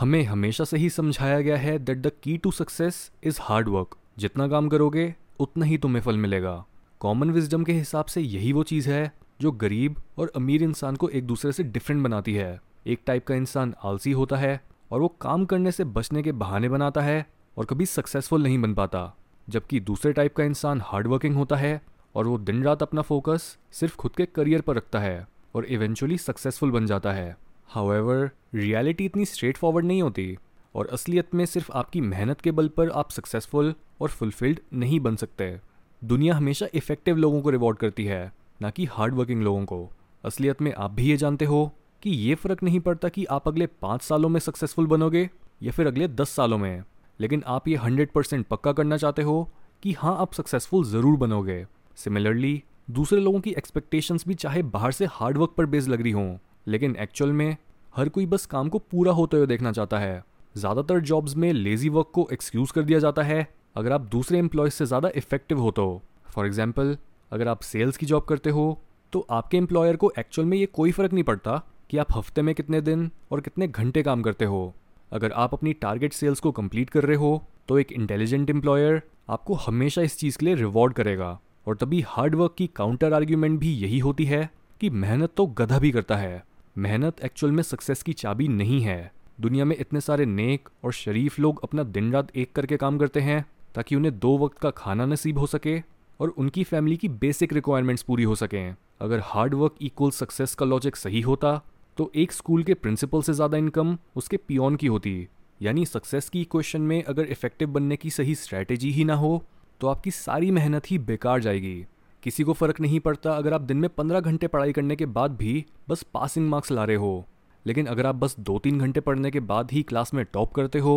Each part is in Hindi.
हमें हमेशा से ही समझाया गया है that the key to success is hard work जितना काम करोगे, उतना ही तुम्हें फल मिलेगा। कॉमन विजडम के हिसाब से यही वो चीज़ है जो गरीब और अमीर इंसान को एक दूसरे से डिफरेंट बनाती है। एक टाइप का इंसान आलसी होता है और वो काम करने से बचने के बहाने बनाता है और कभी सक्सेसफुल नहीं बन पाता। जबकि दूसरे टाइप का इंसान हार्ड वर्किंग होता है और वो दिन रात अपना फोकस सिर्फ़ खुद के करियर पर रखता है और इवेंचुअली सक्सेसफुल बन जाता है। हाउएवर रियलिटी इतनी स्ट्रेट फॉरवर्ड नहीं होती और असलियत में सिर्फ़ आपकी मेहनत के बल पर आप सक्सेसफुल और फुलफिल्ड नहीं बन सकते। दुनिया हमेशा इफ़ेक्टिव लोगों को रिवॉर्ड करती है, ना कि हार्ड वर्किंग लोगों को। असलियत में आप भी ये जानते हो कि ये फ़र्क नहीं पड़ता कि आप अगले पाँच सालों में सक्सेसफुल बनोगे या फिर अगले दस सालों में। लेकिन आप ये हंड्रेड परसेंट पक्का करना चाहते हो कि हाँ आप सक्सेसफुल ज़रूर बनोगे। सिमिलरली दूसरे लोगों की एक्सपेक्टेशंस भी चाहे बाहर से हार्डवर्क पर बेस लग रही हों। लेकिन एक्चुअल में हर कोई बस काम को पूरा होते हुए देखना चाहता है। ज़्यादातर जॉब्स में लेजी वर्क को एक्सक्यूज़ कर दिया जाता है, अगर आप दूसरे एम्प्लॉयज़ से ज़्यादा इफ़ेक्टिव हो। तो फॉर एग्ज़ाम्पल अगर आप सेल्स की जॉब करते हो तो आपके एम्प्लॉयर को एक्चुअल में ये कोई फ़र्क नहीं पड़ता कि आप हफ़्ते में कितने दिन और कितने घंटे काम करते हो। अगर आप अपनी टारगेट सेल्स को कंप्लीट कर रहे हो तो एक इंटेलिजेंट एम्प्लॉयर आपको हमेशा इस चीज़ के लिए रिवॉर्ड करेगा। और तभी हार्ड वर्क की काउंटर आर्ग्यूमेंट भी यही होती है कि मेहनत तो गधा भी करता है। मेहनत एक्चुअल में सक्सेस की चाबी नहीं है। दुनिया में इतने सारे नेक और शरीफ लोग अपना दिन रात एक करके काम करते हैं, ताकि उन्हें दो वक्त का खाना नसीब हो सके और उनकी फैमिली की बेसिक रिक्वायरमेंट्स पूरी हो सकें। अगर हार्ड वर्क इक्वल सक्सेस का लॉजिक सही होता तो एक स्कूल के प्रिंसिपल से ज़्यादा इनकम उसके पियोन की होती। यानी सक्सेस की इक्वेशन में अगर इफ़ेक्टिव बनने की सही स्ट्रैटेजी ही ना हो तो आपकी सारी मेहनत ही बेकार जाएगी। किसी को फ़र्क नहीं पड़ता अगर आप दिन में पंद्रह घंटे पढ़ाई करने के बाद भी बस पासिंग मार्क्स ला रहे हो। लेकिन अगर आप बस दो तीन घंटे पढ़ने के बाद ही क्लास में टॉप करते हो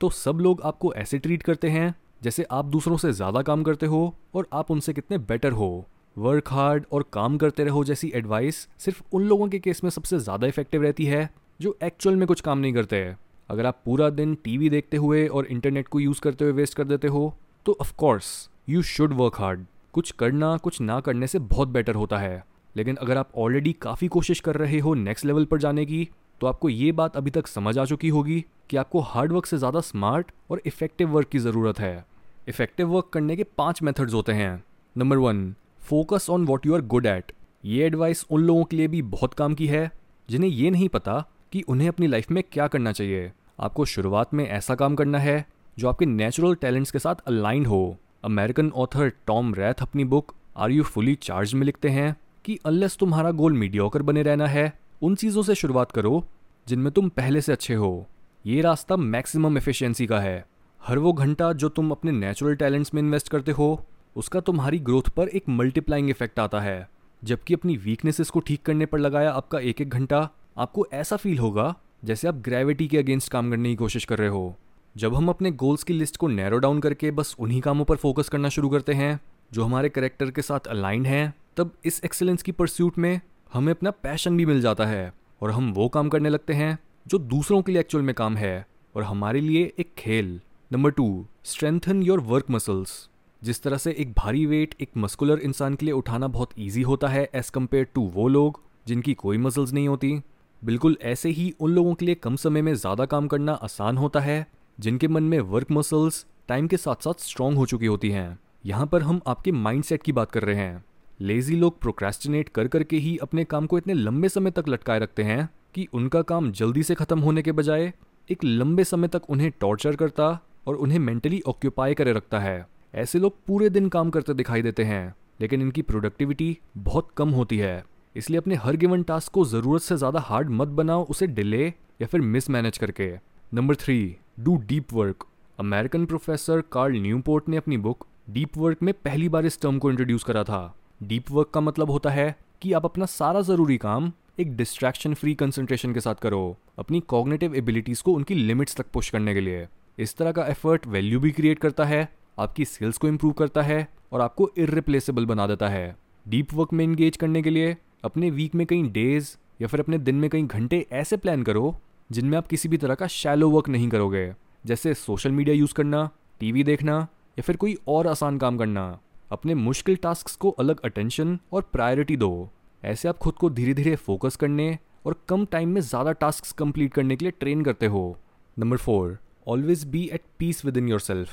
तो सब लोग आपको ऐसे ट्रीट करते हैं जैसे आप दूसरों से ज़्यादा काम करते हो और आप उनसे कितने बेटर हो। वर्क हार्ड और काम करते रहो जैसी एडवाइस सिर्फ़ उन लोगों के केस में सबसे ज़्यादा इफ़ेक्टिव रहती है, जो एक्चुअल में कुछ काम नहीं करते। हैं अगर आप पूरा दिन टीवी देखते हुए और इंटरनेट को यूज़ करते हुए वेस्ट कर देते हो तो of course you should work hard कुछ करना, कुछ ना करने से बहुत बेटर होता है। लेकिन अगर आप ऑलरेडी काफ़ी कोशिश कर रहे हो नेक्स्ट लेवल पर जाने की तो आपको ये बात अभी तक समझ आ चुकी होगी कि आपको हार्ड वर्क से ज़्यादा स्मार्ट और इफ़ेक्टिव वर्क की ज़रूरत है। इफ़ेक्टिव वर्क करने के पाँच मेथड्स होते हैं। Number one focus on what you are good at ये एडवाइस उन लोगों के लिए भी बहुत काम की है, जिन्हें ये नहीं पता कि उन्हें अपनी लाइफ में क्या करना चाहिए। आपको शुरुआत में ऐसा काम करना है, जो आपके नेचुरल टैलेंट्स के साथ अलाइंड हो। अमेरिकन ऑथर टॉम रैथ अपनी book are you fully charged में लिखते हैं कि अनलेस तुम्हारा गोल मीडियोकर बने रहना है, उन चीज़ों से शुरुआत करो जिनमें तुम पहले से अच्छे हो। ये रास्ता मैक्सिमम एफिशिएंसी का है। हर वो घंटा जो तुम अपने नेचुरल टैलेंट्स में इन्वेस्ट करते हो, उसका तुम्हारी ग्रोथ पर एक मल्टीप्लाइंग इफ़ेक्ट आता है। जबकि अपनी वीकनेसेस को ठीक करने पर लगाया आपका एक एक घंटा, आपको ऐसा फील होगा जैसे आप ग्रेविटी के अगेंस्ट काम करने की कोशिश कर रहे हो। जब हम अपने गोल्स की लिस्ट को नैरो डाउन करके बस उन्हीं कामों पर फोकस करना शुरू करते हैं, जो हमारे करेक्टर के साथ अलाइंड हैं, तब इस एक्सेलेंस की परस्यूट में हमें अपना पैशन भी मिल जाता है और हम वो काम करने लगते हैं जो दूसरों के लिए एक्चुअल में काम है और हमारे लिए एक खेल। Number two strengthen your work muscles जिस तरह से एक भारी वेट एक मस्कुलर इंसान के लिए उठाना बहुत ईजी होता है एज कंपेयर टू वो लोग जिनकी कोई मसल्स नहीं होती। बिल्कुल ऐसे ही उन लोगों के लिए कम समय में ज़्यादा काम करना आसान होता है जिनके मन में वर्क मसल्स टाइम के साथ साथ स्ट्रांग हो चुकी होती हैं। यहाँ पर हम आपके माइंडसेट की बात कर रहे हैं। लेजी लोग प्रोक्रेस्टिनेट कर करके ही अपने काम को इतने लंबे समय तक लटकाए रखते हैं कि उनका काम जल्दी से ख़त्म होने के बजाय एक लंबे समय तक उन्हें टॉर्चर करता और उन्हें मेंटली ऑक्यूपाई करे रखता है। ऐसे लोग पूरे दिन काम करते दिखाई देते हैं, लेकिन इनकी प्रोडक्टिविटी बहुत कम होती है। इसलिए अपने हर गिवन टास्क को ज़रूरत से ज़्यादा हार्ड मत बनाओ, उसे डिले या फिर मिसमैनेज करके। Number three do deep work American professor Cal Newport ने अपनी बुक डीप वर्क में पहली बार इस टर्म को इंट्रोड्यूस करा था। डीप वर्क का मतलब होता है कि आप अपना सारा ज़रूरी काम एक डिस्ट्रैक्शन फ्री कंसंट्रेशन के साथ करो, अपनी कॉग्नेटिव एबिलिटीज़ को उनकी लिमिट्स तक पुश करने के लिए। इस तरह का एफर्ट वैल्यू भी क्रिएट करता है, आपकी स्किल्स को इम्प्रूव करता है और आपको इरिप्लेसेबल बना देता है। डीप वर्क में इंगेज करने के लिए अपने वीक में कई डेज़ या फिर अपने दिन में कई घंटे ऐसे प्लान करो जिनमें आप किसी भी तरह का शैलो वर्क नहीं करोगे। जैसे सोशल मीडिया यूज़ करना टीवी देखना, या फिर कोई और आसान काम करना। अपने मुश्किल टास्क को अलग अटेंशन और प्रायोरिटी दो। ऐसे आप खुद को धीरे धीरे फोकस करने और कम टाइम में ज़्यादा टास्क कंप्लीट करने के लिए ट्रेन करते हो। Number four always be at peace within yourself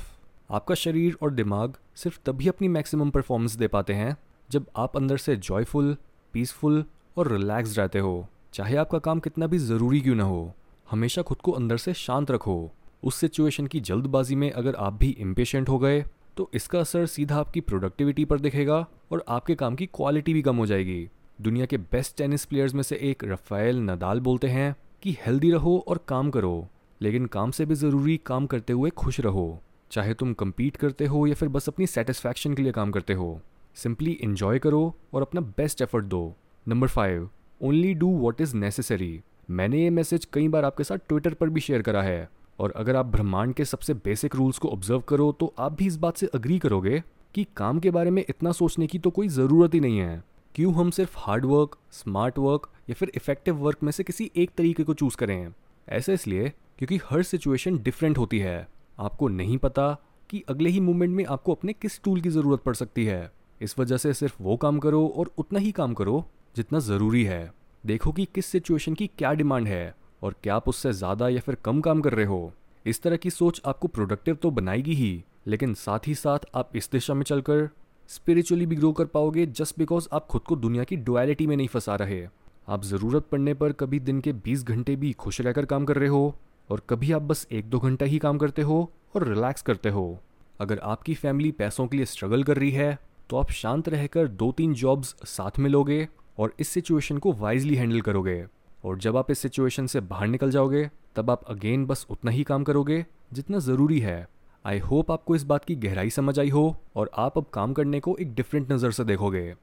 आपका शरीर और दिमाग सिर्फ़ तभी अपनी मैक्सिमम परफॉर्मेंस दे पाते हैं, जब आप अंदर से जॉयफुल पीसफुल और रिलैक्स रहते हो। चाहे आपका काम कितना भी ज़रूरी क्यों ना हो। हमेशा खुद को अंदर से शांत रखो। उस सिचुएशन की जल्दबाजी में अगर आप भी इम्पेशेंट हो गए तो इसका असर सीधा आपकी प्रोडक्टिविटी पर दिखेगा और आपके काम की क्वालिटी भी कम हो जाएगी। दुनिया के बेस्ट टेनिस प्लेयर्स में से एक रफ़ाइल नदाल बोलते हैं कि हेल्दी रहो और काम करो, लेकिन काम से भी ज़रूरी काम करते हुए खुश रहो। चाहे तुम कम्पीट करते हो या फिर बस अपनी सेटिस्फैक्शन के लिए काम करते हो सिंपली इंजॉय करो और अपना बेस्ट एफर्ट दो। Number five only do what is necessary मैंने ये मैसेज कई बार आपके साथ ट्विटर पर भी शेयर करा है। और अगर आप ब्रह्मांड के सबसे बेसिक रूल्स को ऑब्ज़र्व करो तो आप भी इस बात से अग्री करोगे कि काम के बारे में इतना सोचने की तो कोई ज़रूरत ही नहीं है। क्यों हम सिर्फ़ हार्ड वर्क स्मार्ट वर्क या फिर इफ़ेक्टिव वर्क में से किसी एक तरीके को चूज़ करें? ऐसा इसलिए क्योंकि हर सिचुएशन डिफरेंट होती है। आपको नहीं पता कि अगले ही मोमेंट में आपको अपने किस टूल की ज़रूरत पड़ सकती है। इस वजह से सिर्फ़ वो काम करो और उतना ही काम करो जितना ज़रूरी है। देखो कि किस सिचुएशन की क्या डिमांड है और क्या आप उससे ज़्यादा या फिर कम काम कर रहे हो। इस तरह की सोच आपको प्रोडक्टिव तो बनाएगी ही, लेकिन साथ ही साथ आप इस दिशा में चलकर स्पिरिचुअली भी ग्रो कर पाओगे जस्ट बिकॉज़ आप खुद को दुनिया की डुअलिटी में नहीं फंसा रहे। आप ज़रूरत पड़ने पर कभी दिन के 20 घंटे भी खुश रहकर काम कर रहे हो और कभी आप बस एक दो घंटा ही काम करते हो और रिलैक्स करते हो। अगर आपकी फैमिली पैसों के लिए स्ट्रगल कर रही है तो आप शांत रहकर दो तीन जॉब्स साथ में लोगे और इस सिचुएशन को वाइजली हैंडल करोगे। और जब आप इस सिचुएशन से बाहर निकल जाओगे, तब आप अगेन बस उतना ही काम करोगे जितना ज़रूरी है। आई होप आपको इस बात की गहराई समझ आई हो और आप अब काम करने को एक डिफरेंट नज़र से देखोगे।